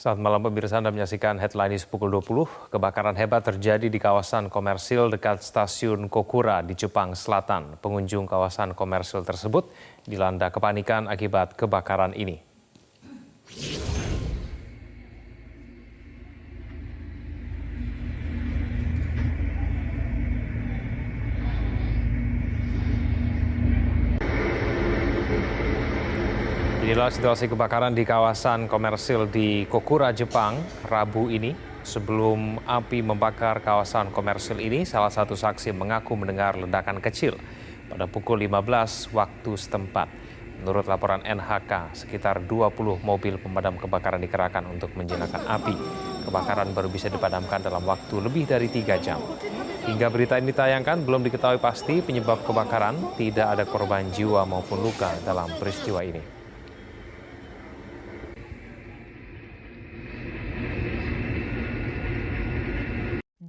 Saat malam pemirsa Anda menyaksikan headline news pukul 20, kebakaran hebat terjadi di kawasan komersil dekat stasiun Kokura di Jepang Selatan. Pengunjung kawasan komersil tersebut dilanda kepanikan akibat kebakaran ini. Inilah situasi kebakaran di kawasan komersil di Kokura, Jepang, Rabu ini. Sebelum api membakar kawasan komersil ini, salah satu saksi mengaku mendengar ledakan kecil pada pukul 15 waktu setempat. Menurut laporan NHK, sekitar 20 mobil pemadam kebakaran dikerahkan untuk menjinakkan api. Kebakaran baru bisa dipadamkan dalam waktu lebih dari tiga jam. Hingga berita ini ditayangkan, belum diketahui pasti penyebab kebakaran. Tidak ada korban jiwa maupun luka dalam peristiwa ini.